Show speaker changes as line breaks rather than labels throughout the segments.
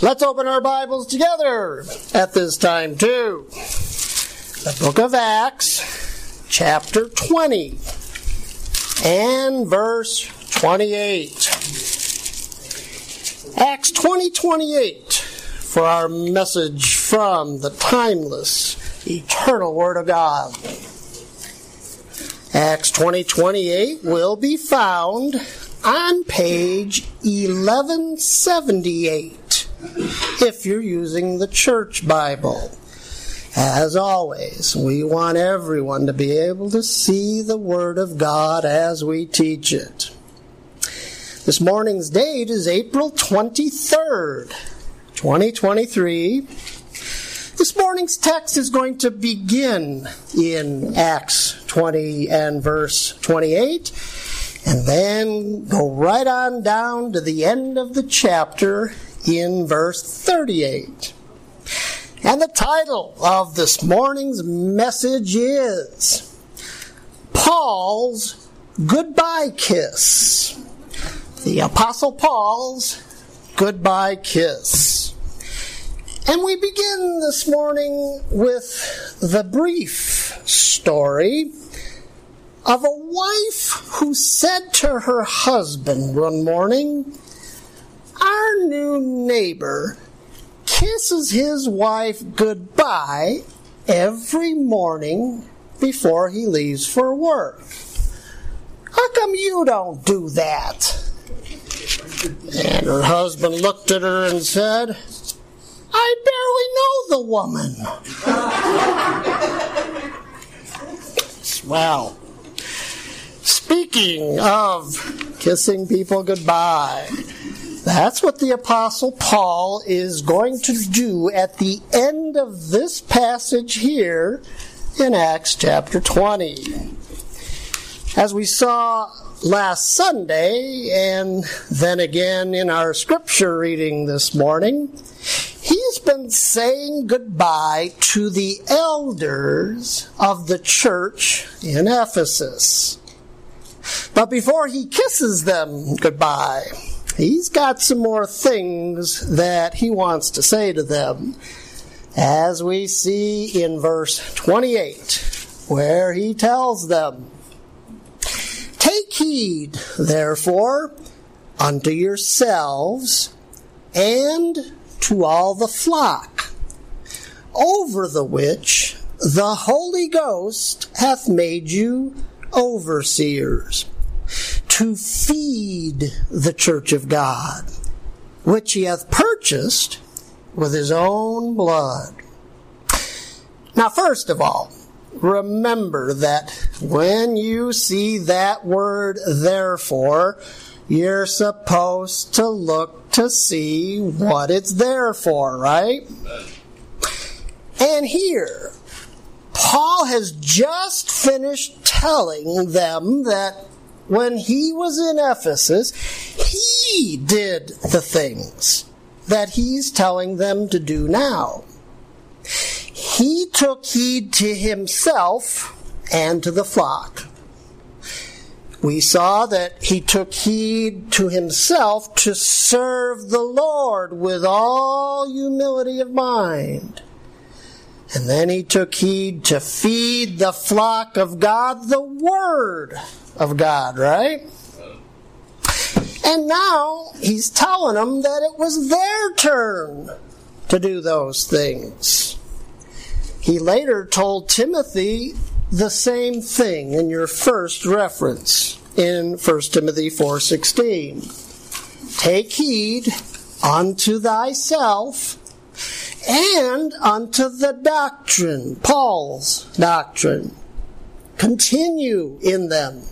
Let's open our Bibles together at this time, too. The book of Acts, chapter 20, and verse 28. Acts 20 28 for our message from the timeless, eternal Word of God. Acts 20 28 will be found on page 1178 if you're using the church Bible. As always, we want everyone to be able to see the Word of God as we teach it. This morning's date is April 23rd, 2023. This morning's text is going to begin in Acts 20 and verse 28 and then go right on down to the end of the chapter in verse 38. And the title of this morning's message is Paul's Goodbye Kiss. The Apostle Paul's Goodbye Kiss. And we begin this morning with the brief story of a wife who said to her husband one morning, Our new neighbor kisses his wife goodbye every morning before he leaves for work. How come you don't do that? And her husband looked at her and said, I barely know the woman. well, speaking of kissing people goodbye, that's what the Apostle Paul is going to do at the end of this passage here in Acts chapter 20. As we saw last Sunday, and then again in our scripture reading this morning, he's been saying goodbye to the elders of the church in Ephesus. But before he kisses them goodbye, he's got some more things that he wants to say to them, as we see in verse 28, where he tells them, Take heed, therefore, unto yourselves and to all the flock, over the which the Holy Ghost hath made you overseers, to feed the church of God, which he hath purchased with his own blood. Now, first of all, remember that when you see that word therefore, you're supposed to look to see what it's there for, right? And here, Paul has just finished telling them that when he was in Ephesus, he did the things that he's telling them to do now. He took heed to himself and to the flock. We saw that he took heed to himself to serve the Lord with all humility of mind. And then he took heed to feed the flock of God the Word of God, right? And now he's telling them that it was their turn to do those things. He later told Timothy the same thing in your first reference in 1 Timothy 4:16. Take heed unto thyself and unto the doctrine, Paul's doctrine. Continue in them.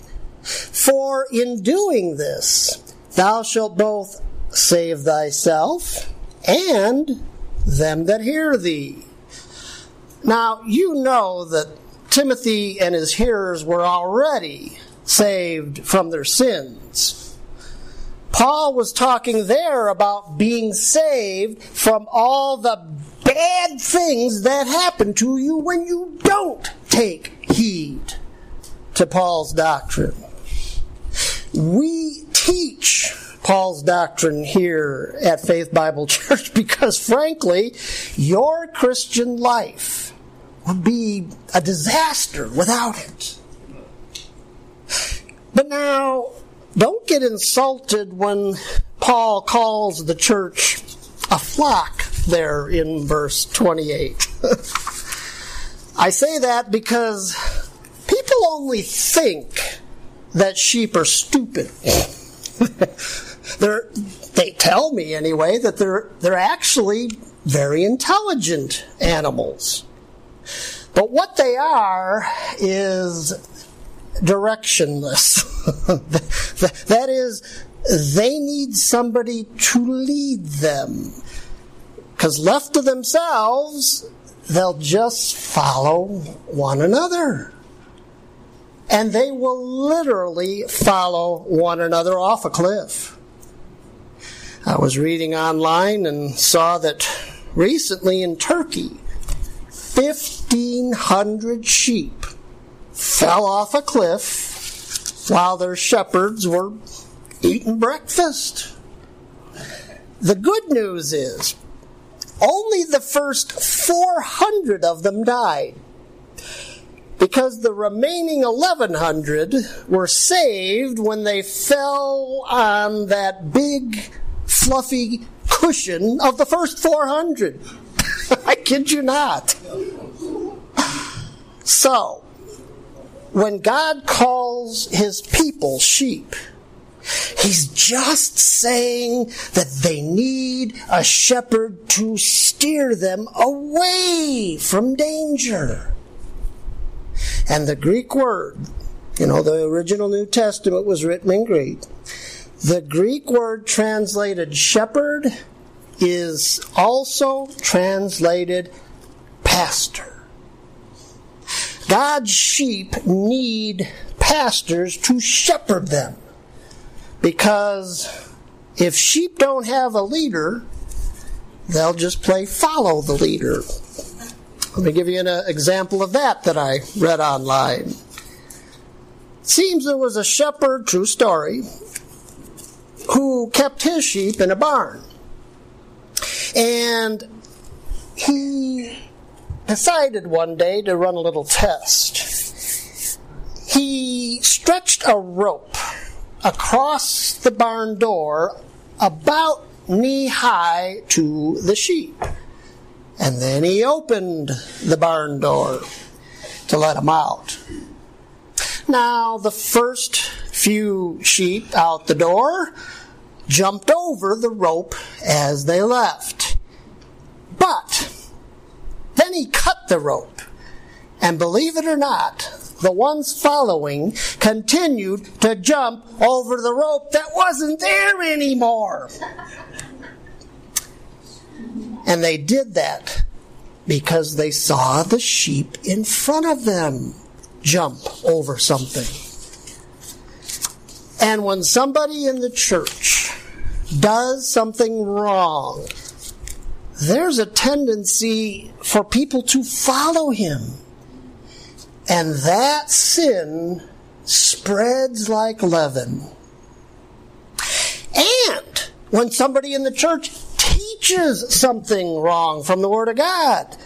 For in doing this, thou shalt both save thyself and them that hear thee. Now, you know that Timothy and his hearers were already saved from their sins. Paul was talking there about being saved from all the bad things that happen to you when you don't take heed to Paul's doctrine. We teach Paul's doctrine here at Faith Bible Church because, frankly, your Christian life would be a disaster without it. But now, don't get insulted when Paul calls the church a flock there in verse 28. I say that because people only think that sheep are stupid. they tell me anyway that they're, they're actually very intelligent animals. But what they are is directionless. that is, they need somebody to lead them. Because left to themselves, they'll just follow one another. And they will literally follow one another off a cliff. I was reading online and saw that recently in Turkey, 1,500 sheep fell off a cliff while their shepherds were eating breakfast. The good news is, only the first 400 of them died because the remaining 1100 were saved when they fell on that big fluffy cushion of the first 400. I kid you not. So, when God calls his people sheep, he's just saying that they need a shepherd to steer them away from danger. And the Greek word, you know, the original New Testament was written in Greek. The Greek word translated shepherd is also translated pastor. God's sheep need pastors to shepherd them. Because if sheep don't have a leader, they'll just play follow the leader. Let me give you an uh, example of that that I read online. Seems there was a shepherd, true story, who kept his sheep in a barn. And he decided one day to run a little test. He stretched a rope across the barn door about knee high to the sheep. And then he opened the barn door to let them out. Now, the first few sheep out the door jumped over the rope as they left. But then he cut the rope. And believe it or not, the ones following continued to jump over the rope that wasn't there anymore. And they did that because they saw the sheep in front of them jump over something. And when somebody in the church does something wrong, there's a tendency for people to follow him. And that sin spreads like leaven. And when somebody in the church teaches something wrong from the Word of God,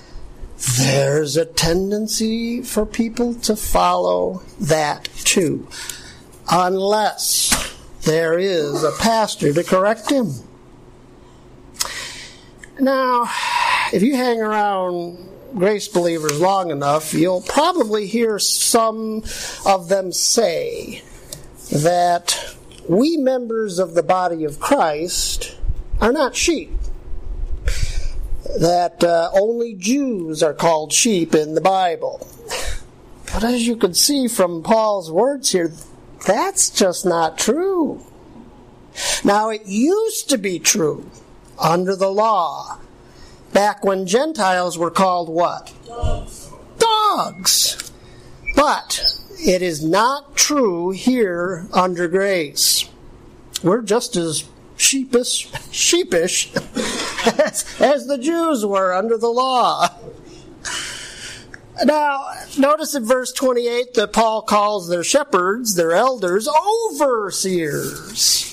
there's a tendency for people to follow that too. Unless there is a pastor to correct him. Now, if you hang around grace believers long enough, you'll probably hear some of them say that we members of the body of Christ are not sheep. That uh, only Jews are called sheep in the Bible. But as you can see from Paul's words here, that's just not true. Now, it used to be true under the law back when Gentiles were called what?
Dogs.
Dogs. But it is not true here under grace. We're just as sheepish, sheepish as, as the Jews were under the law. Now, notice in verse 28 that Paul calls their shepherds, their elders, overseers.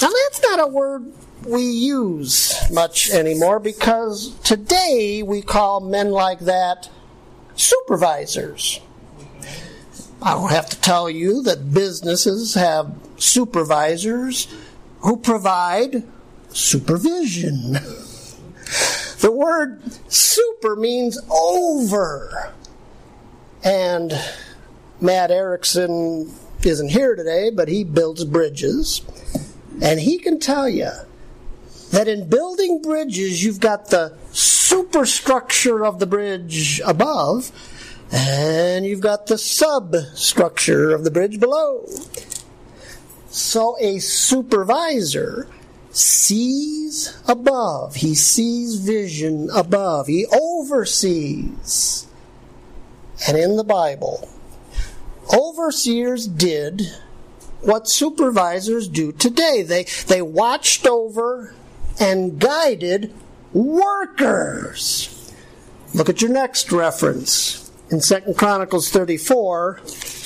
Now, that's not a word we use much anymore because today we call men like that supervisors. I don't have to tell you that businesses have supervisors who provide supervision. The word super means over. And Matt Erickson isn't here today, but he builds bridges. And he can tell you that in building bridges, you've got the superstructure of the bridge above, and you've got the substructure of the bridge below. So a supervisor sees above, he sees vision above, he oversees. And in the Bible, overseers did what supervisors do today. They, they watched over and guided workers. Look at your next reference in 2 Chronicles 34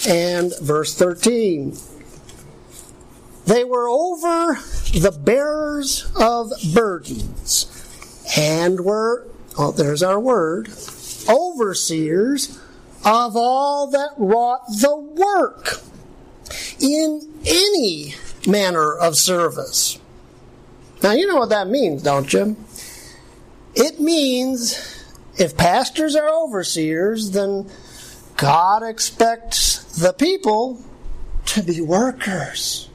and verse 13. They were over the bearers of burdens and were, oh, there's our word, overseers of all that wrought the work in any manner of service. Now, you know what that means, don't you? It means if pastors are overseers, then God expects the people to be workers.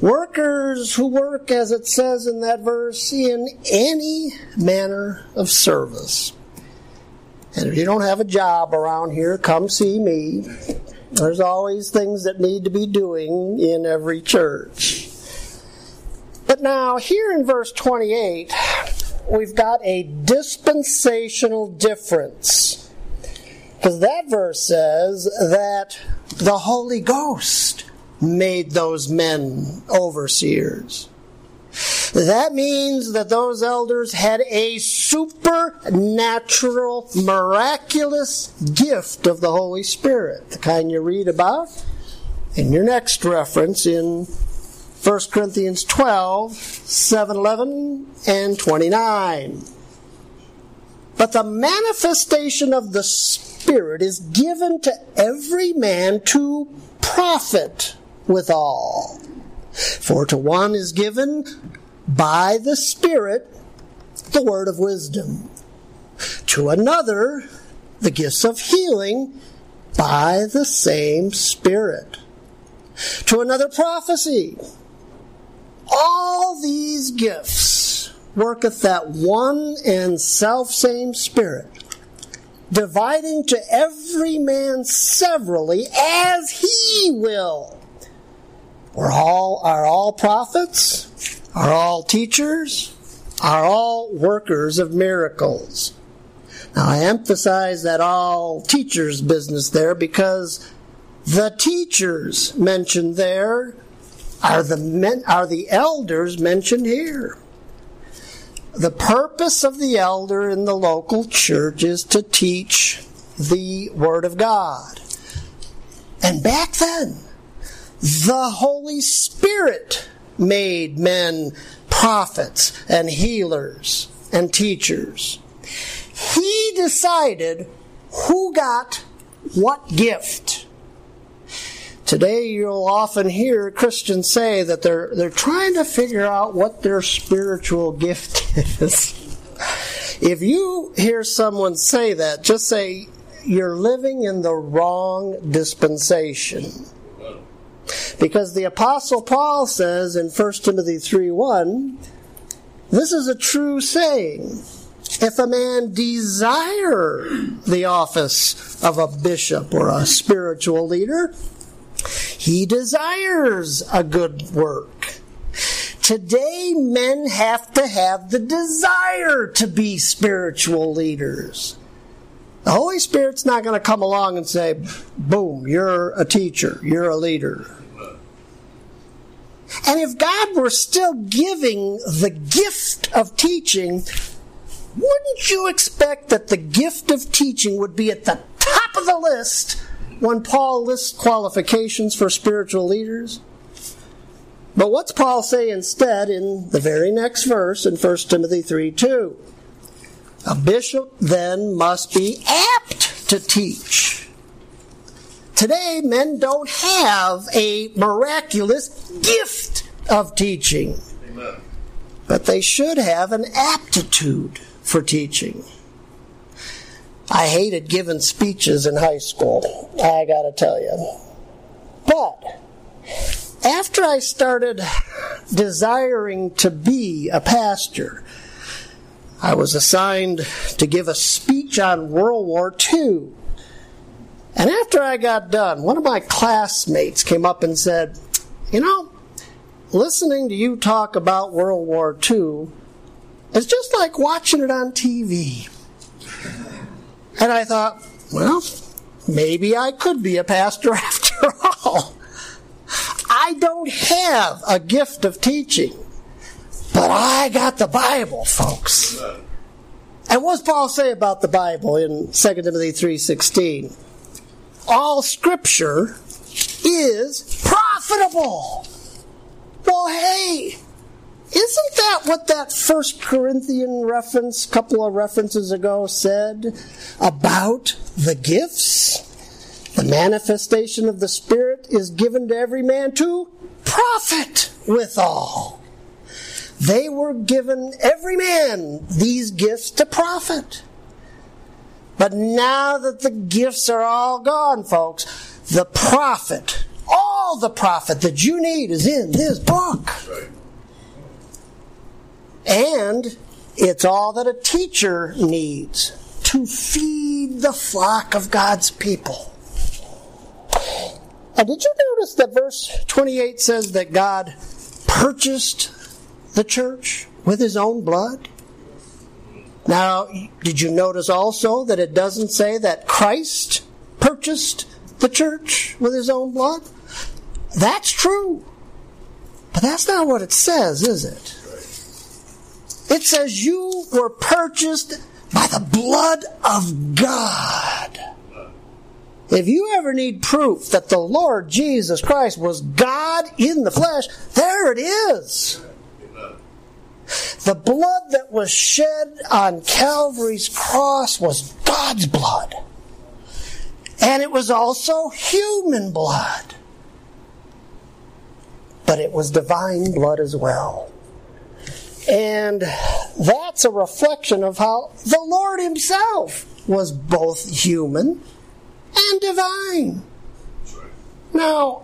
Workers who work, as it says in that verse, in any manner of service. And if you don't have a job around here, come see me. There's always things that need to be doing in every church. But now, here in verse 28, we've got a dispensational difference. Because that verse says that the Holy Ghost made those men overseers. That means that those elders had a supernatural, miraculous gift of the Holy Spirit, the kind you read about in your next reference in 1 Corinthians 12, 7, 11, and 29. But the manifestation of the Spirit is given to every man to profit withal. For to one is given by the Spirit the word of wisdom, to another the gifts of healing by the same Spirit, to another prophecy. All these gifts worketh that one and self same Spirit, dividing to every man severally as he will we're all, are all prophets? Are all teachers? Are all workers of miracles? Now I emphasize that all teachers business there because the teachers mentioned there are the men, are the elders mentioned here. The purpose of the elder in the local church is to teach the Word of God. And back then, the Holy Spirit made men prophets and healers and teachers. He decided who got what gift. Today you'll often hear Christians say that they're they're trying to figure out what their spiritual gift is. if you hear someone say that, just say you're living in the wrong dispensation. Because the Apostle Paul says in 1 Timothy 3 1, this is a true saying. If a man desire the office of a bishop or a spiritual leader, he desires a good work. Today, men have to have the desire to be spiritual leaders. The Holy Spirit's not going to come along and say, boom, you're a teacher, you're a leader. And if God were still giving the gift of teaching, wouldn't you expect that the gift of teaching would be at the top of the list when Paul lists qualifications for spiritual leaders? But what's Paul say instead in the very next verse in 1 Timothy 3 2? A bishop then must be apt to teach. Today, men don't have a miraculous gift of teaching, but they should have an aptitude for teaching. I hated giving speeches in high school, I gotta tell you. But after I started desiring to be a pastor, I was assigned to give a speech on World War II. And after I got done, one of my classmates came up and said, You know, listening to you talk about World War II is just like watching it on TV. And I thought, well, maybe I could be a pastor after all. I don't have a gift of teaching, but I got the Bible, folks. And what's Paul say about the Bible in 2 Timothy 3:16? All scripture is profitable. Well, hey, isn't that what that First Corinthian reference, couple of references ago, said about the gifts? The manifestation of the Spirit is given to every man to profit withal. They were given, every man, these gifts to profit. But now that the gifts are all gone, folks, the profit, all the profit that you need is in this book. And it's all that a teacher needs to feed the flock of God's people. And did you notice that verse 28 says that God purchased the church with his own blood? Now, did you notice also that it doesn't say that Christ purchased the church with his own blood? That's true. But that's not what it says, is it? It says you were purchased by the blood of God. If you ever need proof that the Lord Jesus Christ was God in the flesh, there it is. The blood that was shed on Calvary's cross was God's blood. And it was also human blood. But it was divine blood as well. And that's a reflection of how the Lord Himself was both human and divine. Now,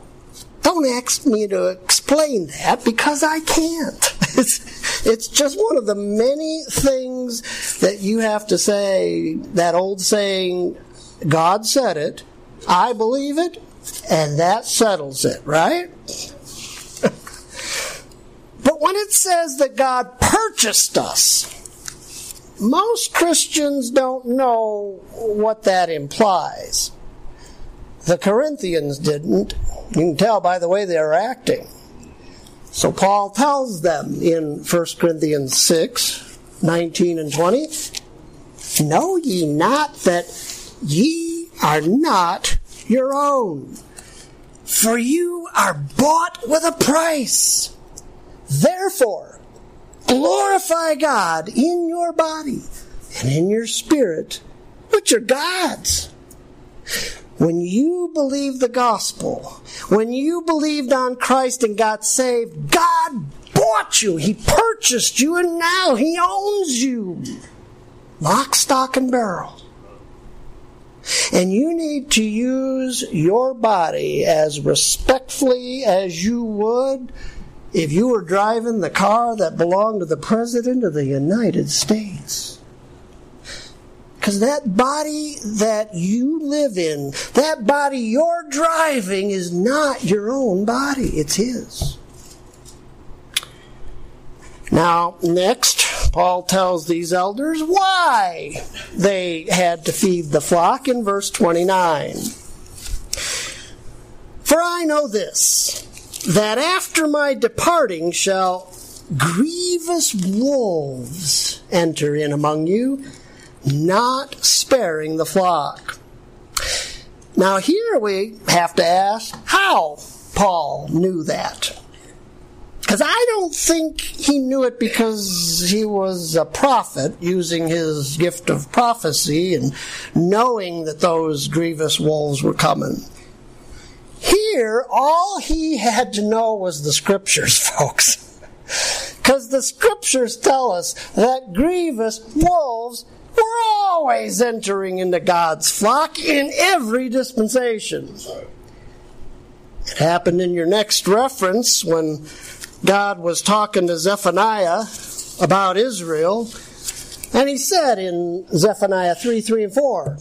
don't ask me to explain that because I can't. it's just one of the many things that you have to say. That old saying, God said it, I believe it, and that settles it, right? but when it says that God purchased us, most Christians don't know what that implies. The Corinthians didn't. You can tell by the way they are acting. So Paul tells them in 1 Corinthians 6 19 and 20 Know ye not that ye are not your own, for you are bought with a price. Therefore, glorify God in your body and in your spirit, which are God's. When you believed the gospel, when you believed on Christ and got saved, God bought you. He purchased you and now He owns you. Lock, stock, and barrel. And you need to use your body as respectfully as you would if you were driving the car that belonged to the President of the United States. Because that body that you live in, that body you're driving, is not your own body, it's His. Now, next, Paul tells these elders why they had to feed the flock in verse 29. For I know this, that after my departing shall grievous wolves enter in among you not sparing the flock. Now, here we have to ask how Paul knew that. Because I don't think he knew it because he was a prophet using his gift of prophecy and knowing that those grievous wolves were coming. Here, all he had to know was the scriptures, folks. Because the scriptures tell us that grievous wolves were always entering into God's flock in every dispensation. It happened in your next reference when God was talking to Zephaniah about Israel, and he said in Zephaniah 3 3 and 4,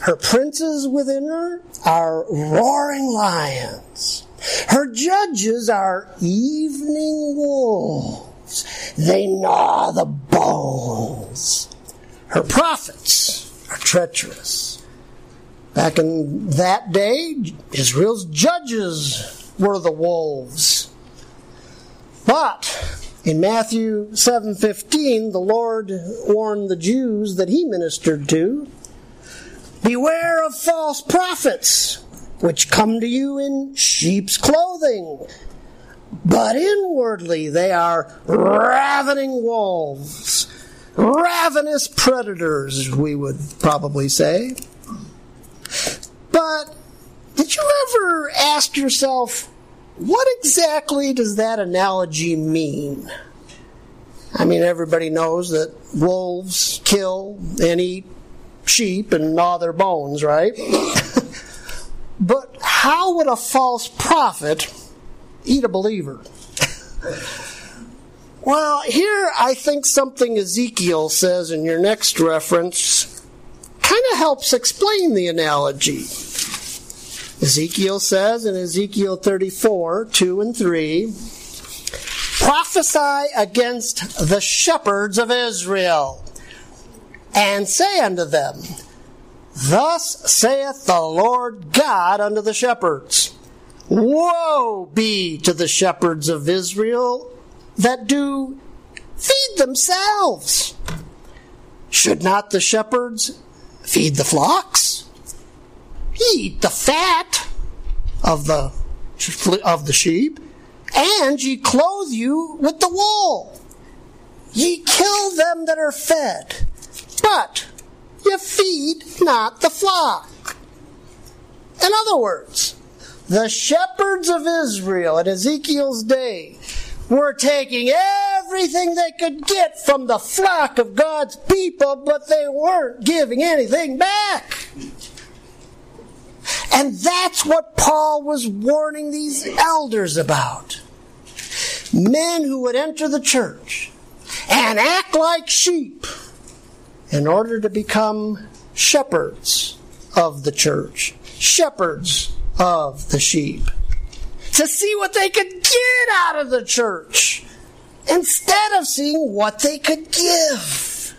Her princes within her are roaring lions. Her judges are evening wolves. They gnaw the bones. Her prophets are treacherous. Back in that day, Israel's judges were the wolves. But in Matthew 7:15, the Lord warned the Jews that he ministered to, "Beware of false prophets, which come to you in sheep's clothing, but inwardly they are ravening wolves, ravenous predators, we would probably say." But did you ever ask yourself, what exactly does that analogy mean? I mean, everybody knows that wolves kill and eat sheep and gnaw their bones, right? but how would a false prophet eat a believer? well, here I think something Ezekiel says in your next reference kind of helps explain the analogy. Ezekiel says in Ezekiel 34 2 and 3 Prophesy against the shepherds of Israel, and say unto them, Thus saith the Lord God unto the shepherds Woe be to the shepherds of Israel that do feed themselves. Should not the shepherds feed the flocks? eat the fat of the of the sheep, and ye clothe you with the wool. Ye kill them that are fed, but ye feed not the flock. In other words, the shepherds of Israel at Ezekiel's day were taking everything they could get from the flock of God's people, but they weren't giving anything back. And that's what Paul was warning these elders about. Men who would enter the church and act like sheep in order to become shepherds of the church, shepherds of the sheep, to see what they could get out of the church instead of seeing what they could give.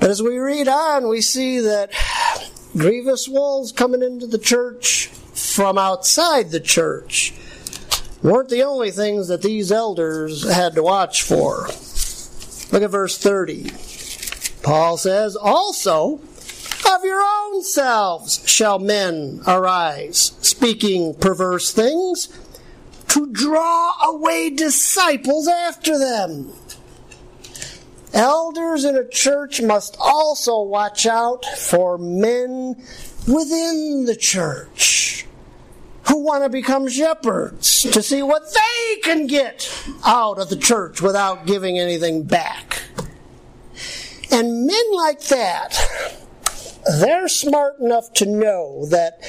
But as we read on, we see that grievous wolves coming into the church from outside the church weren't the only things that these elders had to watch for. Look at verse 30. Paul says, Also, of your own selves shall men arise, speaking perverse things, to draw away disciples after them. Elders in a church must also watch out for men within the church who want to become shepherds to see what they can get out of the church without giving anything back. And men like that, they're smart enough to know that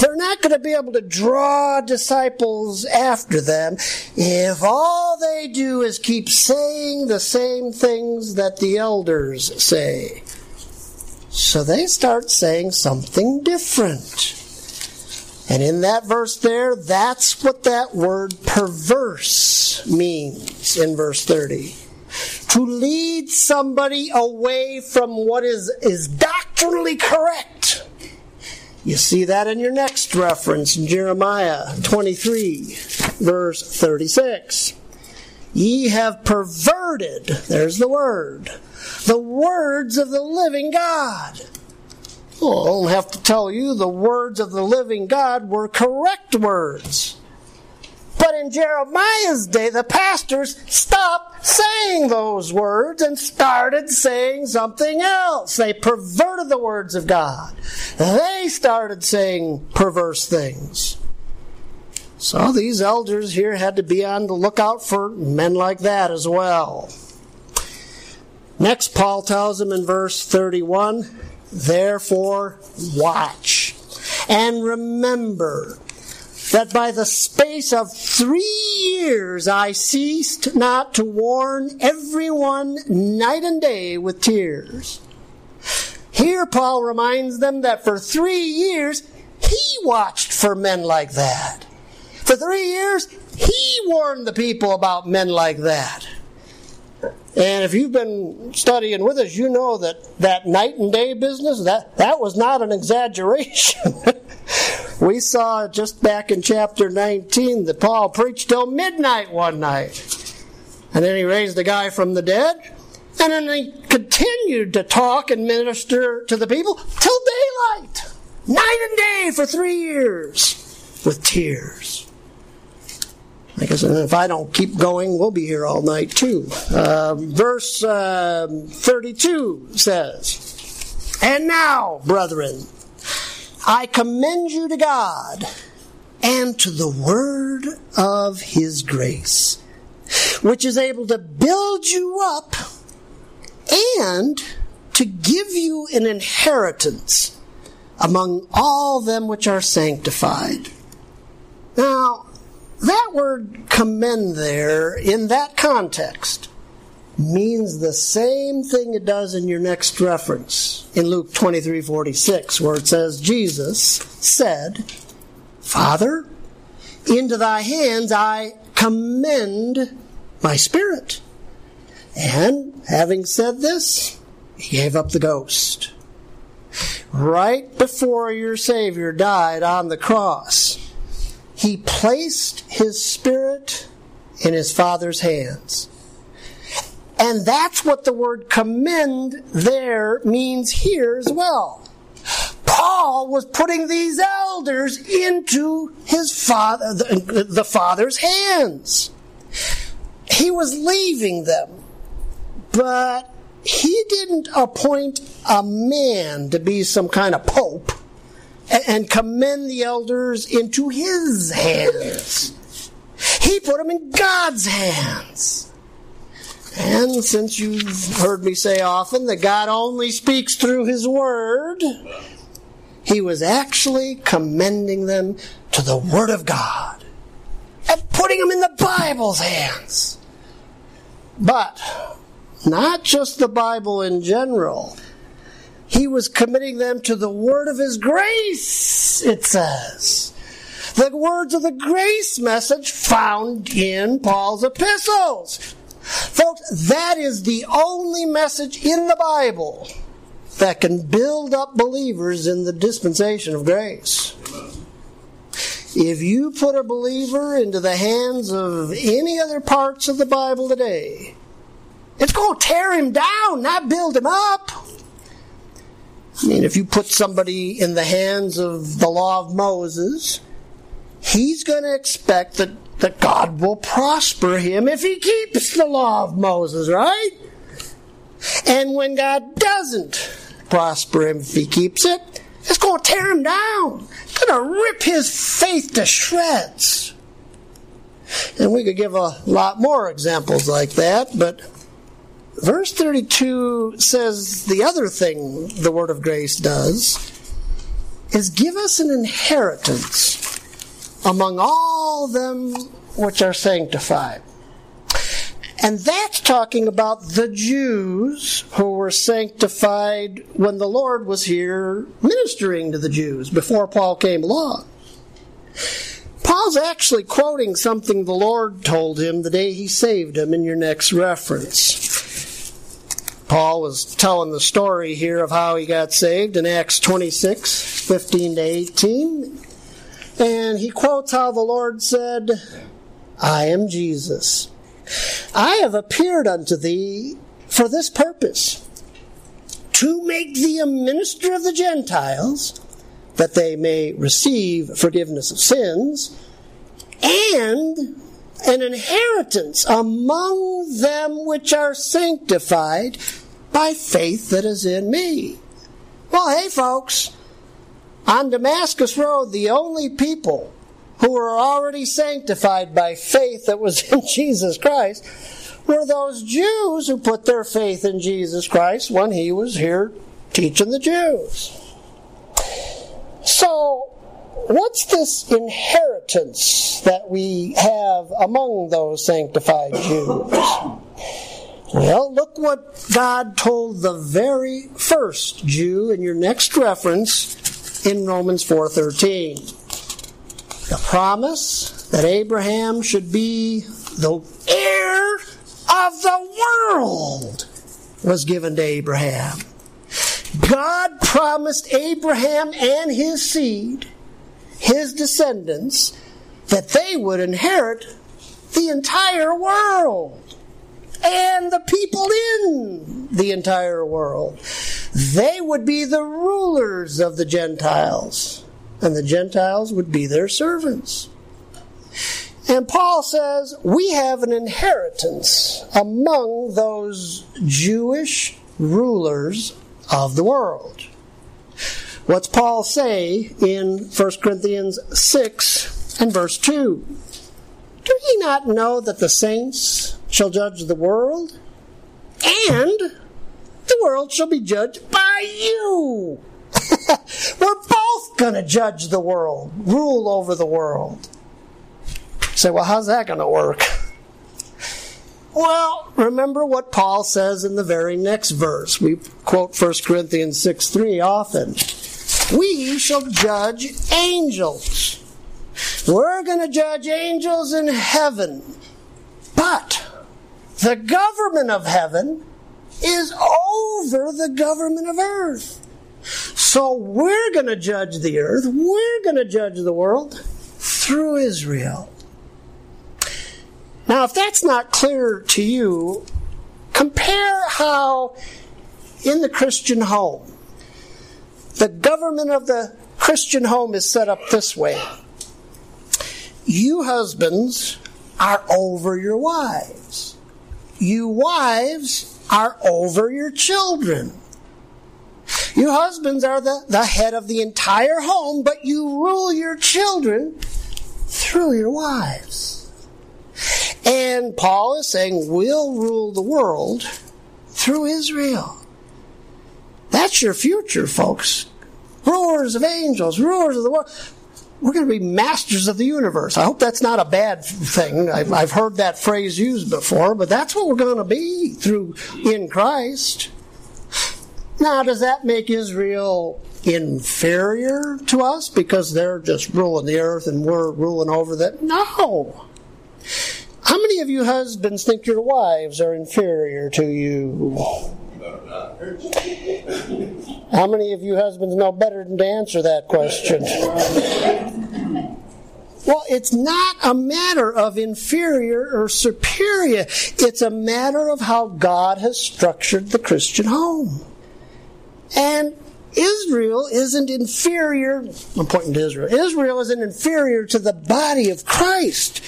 they're not going to be able to draw disciples after them if all they do is keep saying the same things that the elders say. So they start saying something different. And in that verse there, that's what that word perverse means in verse 30. To lead somebody away from what is, is doctrinally correct you see that in your next reference in Jeremiah 23, verse 36. Ye have perverted, there's the word, the words of the living God. Well, I don't have to tell you the words of the living God were correct words. But in Jeremiah's day, the pastors stopped saying those words and started saying something else. They perverted the words of God. They started saying perverse things. So these elders here had to be on the lookout for men like that as well. Next, Paul tells them in verse 31 Therefore, watch and remember that by the space of three years I ceased not to warn everyone night and day with tears. Here, Paul reminds them that for three years he watched for men like that. For three years, he warned the people about men like that. And if you've been studying with us, you know that that night and day business, that, that was not an exaggeration. we saw just back in chapter 19 that Paul preached till midnight one night. And then he raised the guy from the dead. And then he continued to talk and minister to the people till daylight. Night and day for three years with tears. I guess if I don't keep going, we'll be here all night too. Uh, verse uh, 32 says, And now, brethren, I commend you to God and to the word of his grace, which is able to build you up and to give you an inheritance among all them which are sanctified. Now, that word commend there, in that context, means the same thing it does in your next reference in Luke 23 46, where it says, Jesus said, Father, into thy hands I commend my spirit. And having said this, he gave up the ghost. Right before your Savior died on the cross, he placed his spirit in his father's hands. And that's what the word commend there means here as well. Paul was putting these elders into his father, the, the father's hands. He was leaving them, but he didn't appoint a man to be some kind of pope and commend the elders into his hands. He put them in God's hands. And since you've heard me say often that God only speaks through his word, he was actually commending them to the word of God and putting them in the Bible's hands. But not just the Bible in general he was committing them to the word of his grace, it says. The words of the grace message found in Paul's epistles. Folks, that is the only message in the Bible that can build up believers in the dispensation of grace. If you put a believer into the hands of any other parts of the Bible today, it's going to tear him down, not build him up. I mean, if you put somebody in the hands of the law of Moses, he's going to expect that, that God will prosper him if he keeps the law of Moses, right? And when God doesn't prosper him if he keeps it, it's going to tear him down. It's going to rip his faith to shreds. And we could give a lot more examples like that, but Verse 32 says the other thing the Word of Grace does is give us an inheritance among all them which are sanctified. And that's talking about the Jews who were sanctified when the Lord was here ministering to the Jews before Paul came along. Paul's actually quoting something the Lord told him the day he saved him in your next reference. Paul was telling the story here of how he got saved in Acts 26 15 to 18. And he quotes how the Lord said, I am Jesus. I have appeared unto thee for this purpose, to make thee a minister of the Gentiles, that they may receive forgiveness of sins, and an inheritance among them which are sanctified by faith that is in me. Well, hey, folks, on Damascus Road, the only people who were already sanctified by faith that was in Jesus Christ were those Jews who put their faith in Jesus Christ when he was here teaching the Jews. So, what's this inheritance that we have among those sanctified Jews? Well, look what God told the very first Jew in your next reference in Romans 4:13. The promise that Abraham should be the heir of the world was given to Abraham. God promised Abraham and his seed, his descendants, that they would inherit the entire world and the people in the entire world. They would be the rulers of the Gentiles, and the Gentiles would be their servants. And Paul says, we have an inheritance among those Jewish rulers of the world. What's Paul say in 1 Corinthians 6 and verse 2? Do ye not know that the saints shall judge the world? And the world shall be judged by you. We're both going to judge the world, rule over the world. say, well, how's that going to work? Well, remember what Paul says in the very next verse. We quote 1 Corinthians 6 3 often. We shall judge angels. We're going to judge angels in heaven. But the government of heaven is over the government of earth. So we're going to judge the earth, we're going to judge the world through Israel. Now, if that's not clear to you, compare how in the Christian home, the government of the Christian home is set up this way. You husbands are over your wives. You wives are over your children. You husbands are the, the head of the entire home, but you rule your children through your wives. And Paul is saying, we'll rule the world through Israel. That's your future, folks. Rulers of angels, rulers of the world. We're going to be masters of the universe. I hope that's not a bad thing. I've, I've heard that phrase used before, but that's what we're going to be through in Christ. Now, does that make Israel inferior to us because they're just ruling the earth and we're ruling over that? No. How many of you husbands think your wives are inferior to you? How many of you husbands know better than to answer that question? Well, it's not a matter of inferior or superior. It's a matter of how God has structured the Christian home. And Israel isn't inferior. I'm pointing to Israel. Israel isn't inferior to the body of Christ.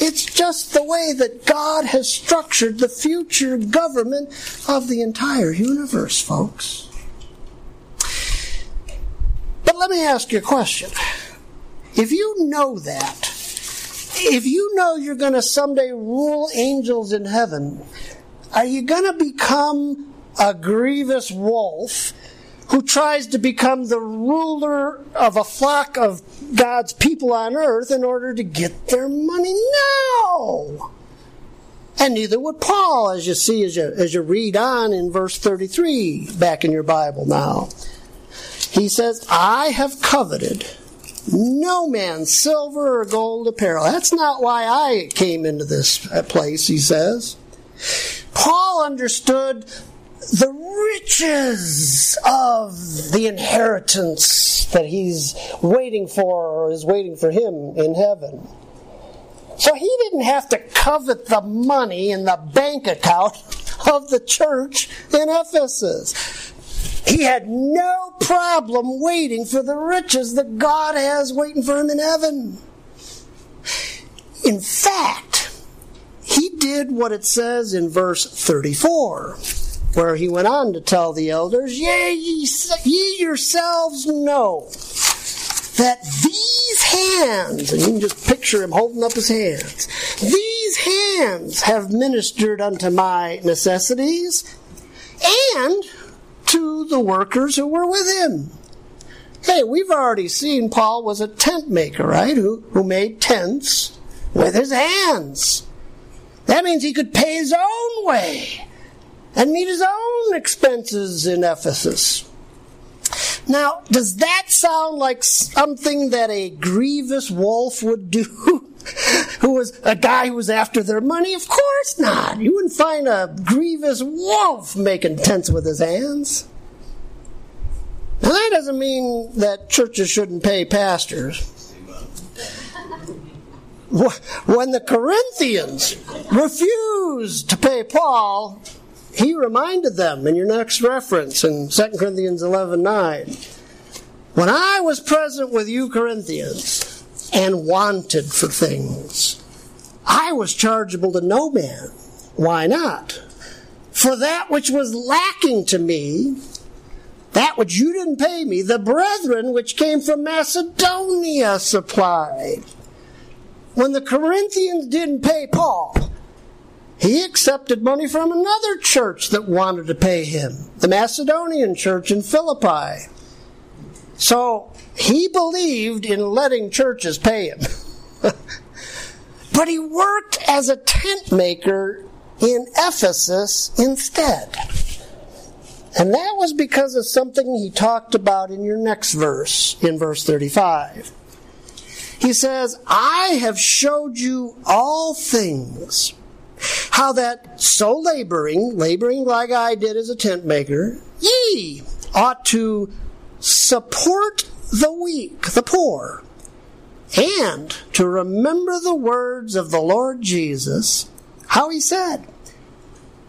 It's just the way that God has structured the future government of the entire universe, folks. But let me ask you a question. If you know that, if you know you're going to someday rule angels in heaven, are you going to become a grievous wolf who tries to become the ruler of a flock of God's people on earth in order to get their money? No! And neither would Paul, as you see as you, as you read on in verse 33 back in your Bible now. He says, I have coveted no man's silver or gold apparel. That's not why I came into this place, he says. Paul understood the riches of the inheritance that he's waiting for or is waiting for him in heaven. So he didn't have to covet the money in the bank account of the church in Ephesus. He had no problem waiting for the riches that God has waiting for him in heaven. In fact, he did what it says in verse 34, where he went on to tell the elders, Yea, ye, ye yourselves know that these hands, and you can just picture him holding up his hands, these hands have ministered unto my necessities and to the workers who were with him. Hey, we've already seen Paul was a tent maker, right? Who, who made tents with his hands. That means he could pay his own way and meet his own expenses in Ephesus. Now, does that sound like something that a grievous wolf would do? who was a guy who was after their money? Of course not. You wouldn't find a grievous wolf making tents with his hands. Now, that doesn't mean that churches shouldn't pay pastors. When the Corinthians refused to pay Paul, he reminded them in your next reference in 2 Corinthians 11 9. When I was present with you, Corinthians, and wanted for things, I was chargeable to no man. Why not? For that which was lacking to me, that which you didn't pay me, the brethren which came from Macedonia supplied. When the Corinthians didn't pay Paul, he accepted money from another church that wanted to pay him, the Macedonian church in Philippi. So he believed in letting churches pay him. but he worked as a tent maker in Ephesus instead. And that was because of something he talked about in your next verse, in verse 35. He says, I have showed you all things. How that so laboring, laboring like I did as a tent maker, ye ought to support the weak, the poor, and to remember the words of the Lord Jesus, how he said,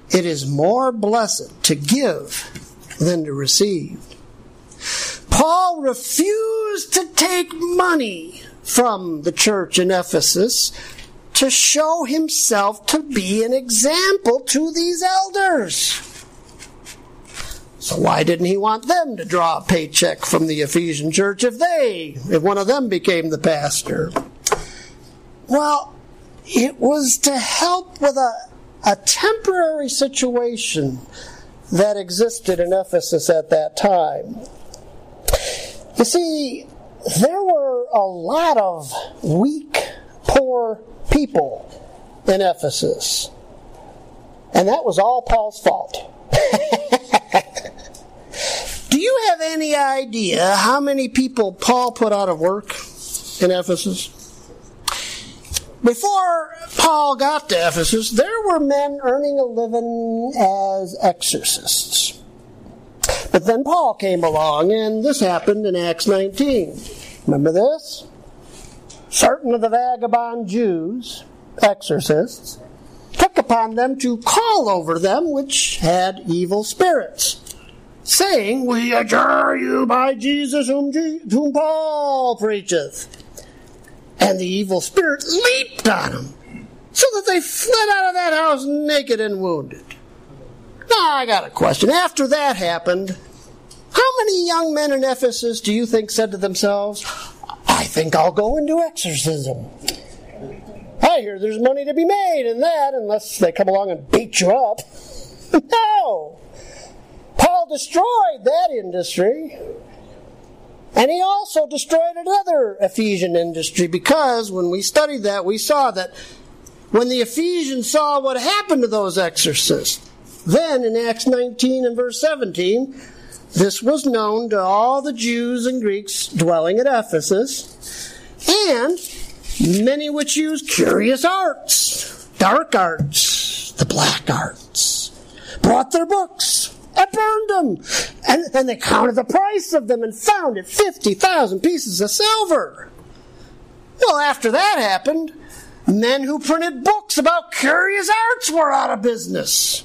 it is more blessed to give than to receive. Paul refused to take money from the church in Ephesus to show himself to be an example to these elders. So why didn't he want them to draw a paycheck from the Ephesian church if they, if one of them became the pastor? Well, it was to help with a a temporary situation that existed in Ephesus at that time. You see, there were a lot of weak, poor people in Ephesus. And that was all Paul's fault. Do you have any idea how many people Paul put out of work in Ephesus? Before Paul got to Ephesus, there were men earning a living as exorcists. But then Paul came along, and this happened in Acts 19. Remember this? Certain of the vagabond Jews, exorcists, took upon them to call over them which had evil spirits, saying, We adjure you by Jesus whom, Je- whom Paul preacheth and the evil spirit leaped on them, so that they fled out of that house naked and wounded. Now, I got a question. After that happened, how many young men in Ephesus do you think said to themselves, I think I'll go into exorcism? I hear there's money to be made in that unless they come along and beat you up. no! Paul destroyed that industry. And he also destroyed another Ephesian industry because when we studied that, we saw that when the Ephesians saw what happened to those exorcists, then in Acts 19 and verse 17, this was known to all the Jews and Greeks dwelling at Ephesus, and many which used curious arts, dark arts, the black arts, brought their books and burned them. And, and they counted the price of them and found it 50,000 pieces of silver. Well, after that happened, men who printed books about curious arts were out of business.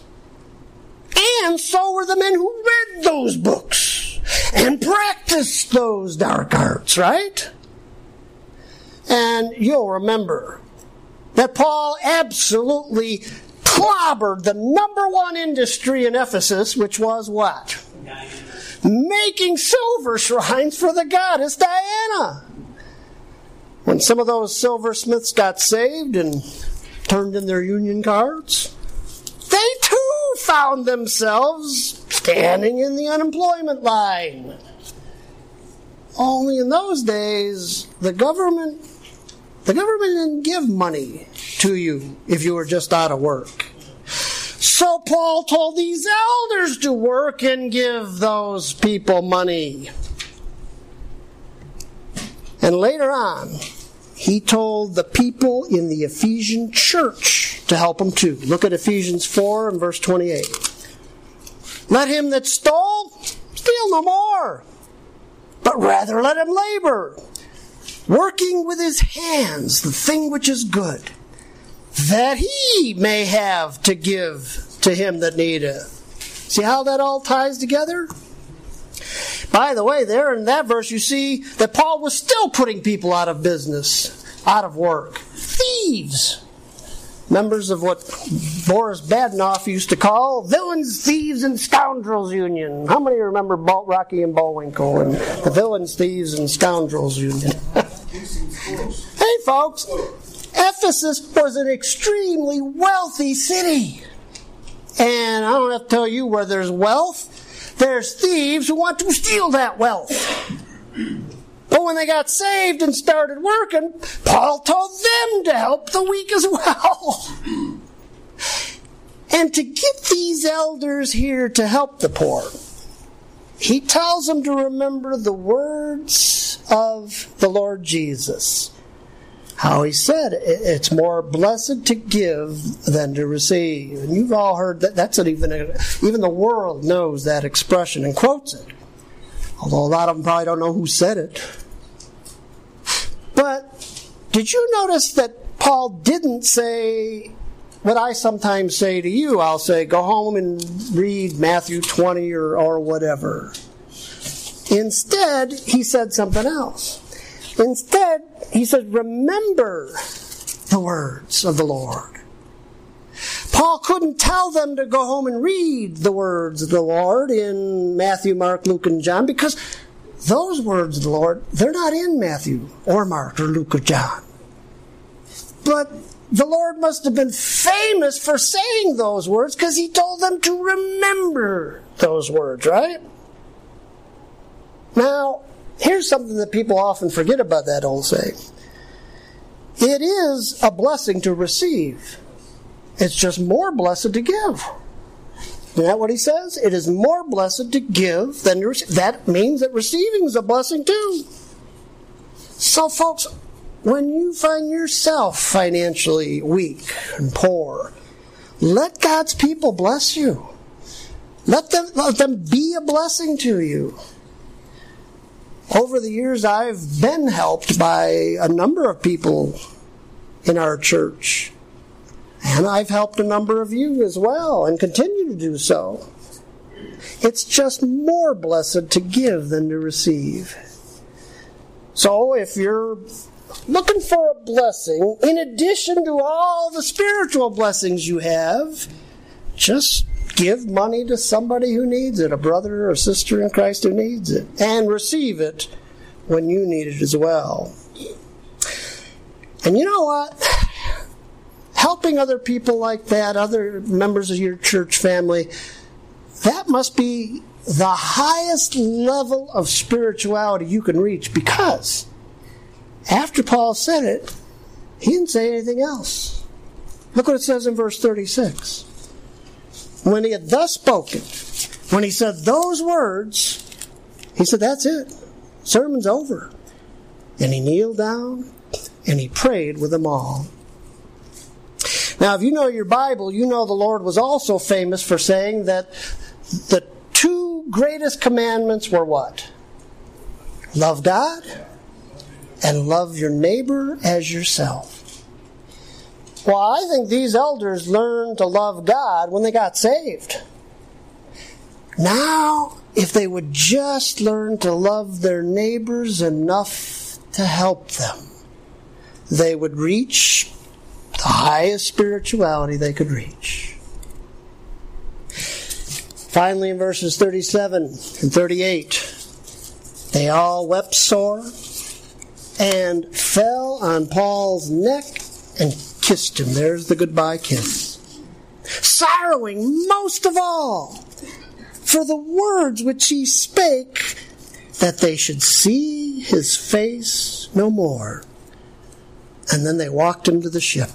And so were the men who read those books and practiced those dark arts, right? And you'll remember that Paul absolutely clobbered the number one industry in Ephesus, which was what? Making silver shrines for the goddess Diana. When some of those silversmiths got saved and turned in their union cards, found themselves standing in the unemployment line. Only in those days, the government the government didn't give money to you if you were just out of work. So Paul told these elders to work and give those people money. And later on, he told the people in the Ephesian church to help them too. Look at Ephesians 4 and verse 28. Let him that stole steal no more, but rather let him labor working with his hands the thing which is good, that he may have to give to him that needeth. See how that all ties together? By the way, there in that verse, you see that Paul was still putting people out of business, out of work. Thieves. Members of what Boris Badenov used to call Villains, Thieves, and Scoundrels Union. How many remember Balt, Rocky and Bullwinkle and the Villains, Thieves, and Scoundrels Union? hey, folks, Ephesus was an extremely wealthy city. And I don't have to tell you where there's wealth, there's thieves who want to steal that wealth. But when they got saved and started working, Paul told them to help the weak as well. And to get these elders here to help the poor, he tells them to remember the words of the Lord Jesus. How he said it's more blessed to give than to receive. And you've all heard that. That's an even even the world knows that expression and quotes it. Although a lot of them probably don't know who said it. But did you notice that Paul didn't say what I sometimes say to you, I'll say, go home and read Matthew 20 or, or whatever. Instead, he said something else. Instead, he said, remember the words of the Lord. Paul couldn't tell them to go home and read the words of the Lord in Matthew, Mark, Luke, and John because those words of the Lord, they're not in Matthew or Mark or Luke or John. But the Lord must have been famous for saying those words because he told them to remember those words, right? Now, here's something that people often forget about that old saying it is a blessing to receive, it's just more blessed to give. Isn't that what he says? It is more blessed to give than to receive. That means that receiving is a blessing too. So, folks, when you find yourself financially weak and poor, let God's people bless you. Let them, let them be a blessing to you. Over the years, I've been helped by a number of people in our church. And I've helped a number of you as well and continue to do so. It's just more blessed to give than to receive. So if you're looking for a blessing, in addition to all the spiritual blessings you have, just give money to somebody who needs it, a brother or sister in Christ who needs it, and receive it when you need it as well. And you know what? Helping other people like that, other members of your church family, that must be the highest level of spirituality you can reach because after Paul said it, he didn't say anything else. Look what it says in verse 36. When he had thus spoken, when he said those words, he said, That's it. Sermon's over. And he kneeled down and he prayed with them all. Now, if you know your Bible, you know the Lord was also famous for saying that the two greatest commandments were what? Love God and love your neighbor as yourself. Well, I think these elders learned to love God when they got saved. Now, if they would just learn to love their neighbors enough to help them, they would reach the highest spirituality they could reach. Finally, in verses 37 and 38, they all wept sore and fell on Paul's neck and kissed him. There's the goodbye kiss. Sorrowing most of all for the words which he spake, that they should see his face no more. And then they walked him to the ship.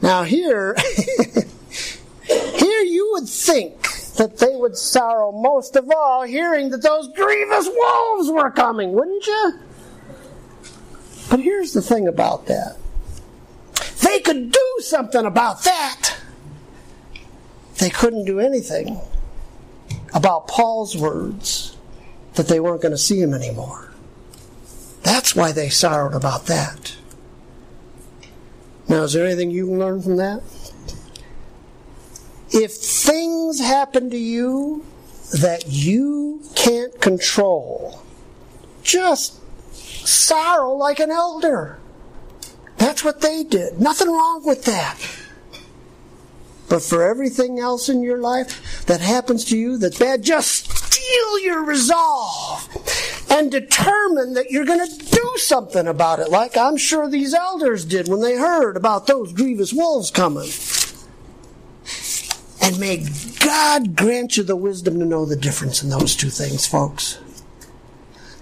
Now, here, here you would think that they would sorrow most of all hearing that those grievous wolves were coming, wouldn't you? But here's the thing about that they could do something about that. They couldn't do anything about Paul's words that they weren't going to see him anymore. That's why they sorrowed about that. Now, is there anything you can learn from that? If things happen to you that you can't control, just sorrow like an elder. That's what they did. Nothing wrong with that. But for everything else in your life that happens to you that's bad, just steel your resolve and determine that you're going to do something about it, like I'm sure these elders did when they heard about those grievous wolves coming. And may God grant you the wisdom to know the difference in those two things, folks.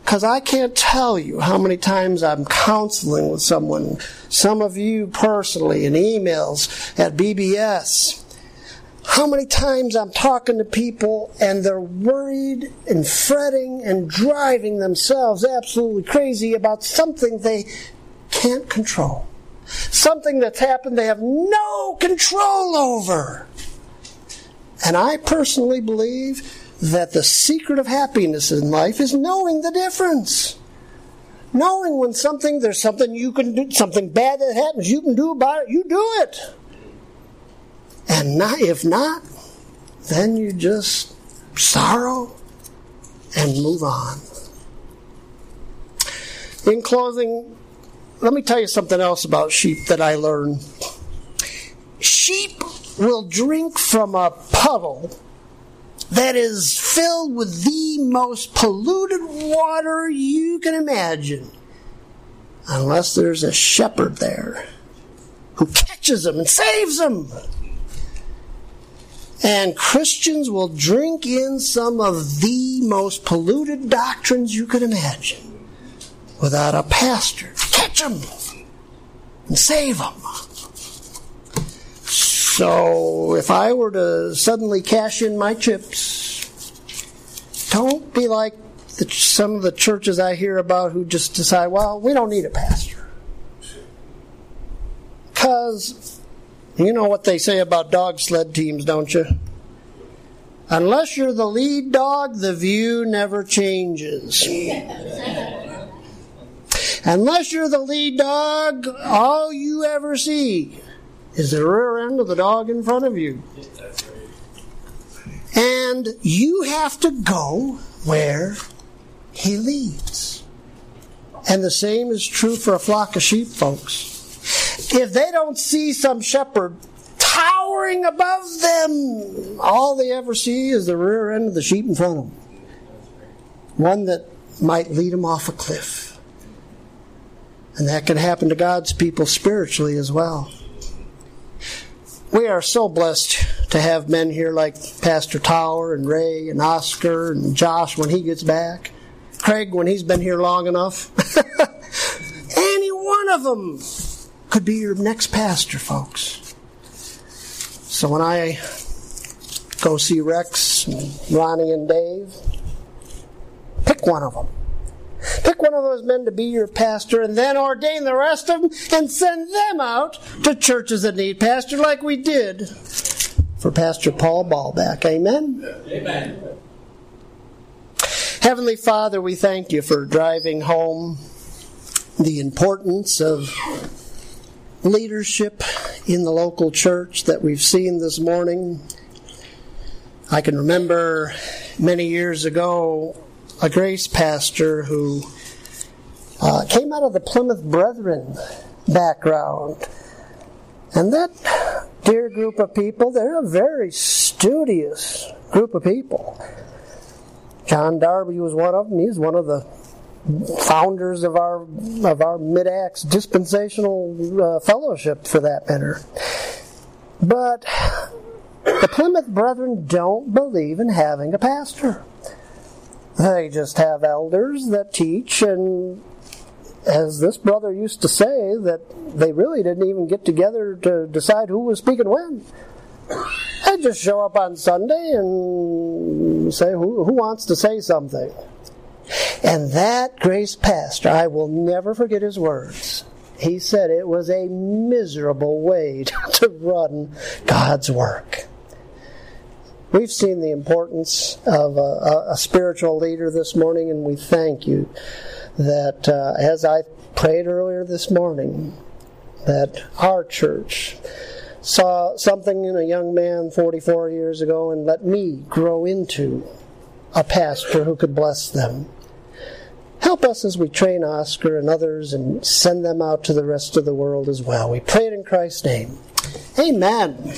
Because I can't tell you how many times I'm counseling with someone, some of you personally, in emails at BBS. How many times I'm talking to people and they're worried and fretting and driving themselves absolutely crazy about something they can't control. Something that's happened they have no control over. And I personally believe that the secret of happiness in life is knowing the difference. Knowing when something, there's something you can do, something bad that happens, you can do about it, you do it. And not, if not, then you just sorrow and move on. In closing, let me tell you something else about sheep that I learned. Sheep will drink from a puddle that is filled with the most polluted water you can imagine, unless there's a shepherd there who catches them and saves them. And Christians will drink in some of the most polluted doctrines you can imagine without a pastor catch them and save them. So if I were to suddenly cash in my chips, don't be like the, some of the churches I hear about who just decide, well, we don't need a pastor. Because you know what they say about dog sled teams, don't you? Unless you're the lead dog, the view never changes. Unless you're the lead dog, all you ever see is the rear end of the dog in front of you. And you have to go where he leads. And the same is true for a flock of sheep, folks. If they don't see some shepherd towering above them, all they ever see is the rear end of the sheep in front of them. One that might lead them off a cliff. And that can happen to God's people spiritually as well we are so blessed to have men here like Pastor Tower and Ray and Oscar and Josh when he gets back. Craig when he's been here long enough. Any one of them could be your next pastor, folks. So when I go see Rex and Ronnie and Dave, pick one of them. Pick one of those men to be your pastor and then ordain the rest of them and send them out to churches that need pastor like we did for Pastor Paul Ballback. Amen? Amen. Heavenly Father, we thank you for driving home the importance of leadership in the local church that we've seen this morning. I can remember many years ago a grace pastor who uh, came out of the Plymouth Brethren background. And that dear group of people, they're a very studious group of people. John Darby was one of them. He's one of the founders of our of our mid acts dispensational uh, fellowship, for that matter. But the Plymouth Brethren don't believe in having a pastor. They just have elders that teach, and as this brother used to say, that they really didn't even get together to decide who was speaking when. They just show up on Sunday and say, who, who wants to say something? And that grace pastor, I will never forget his words. He said it was a miserable way to run God's work. We've seen the importance of a, a spiritual leader this morning, and we thank you that, uh, as I prayed earlier this morning, that our church saw something in a young man 44 years ago and let me grow into a pastor who could bless them. Help us as we train Oscar and others and send them out to the rest of the world as well. We pray it in Christ's name. Amen.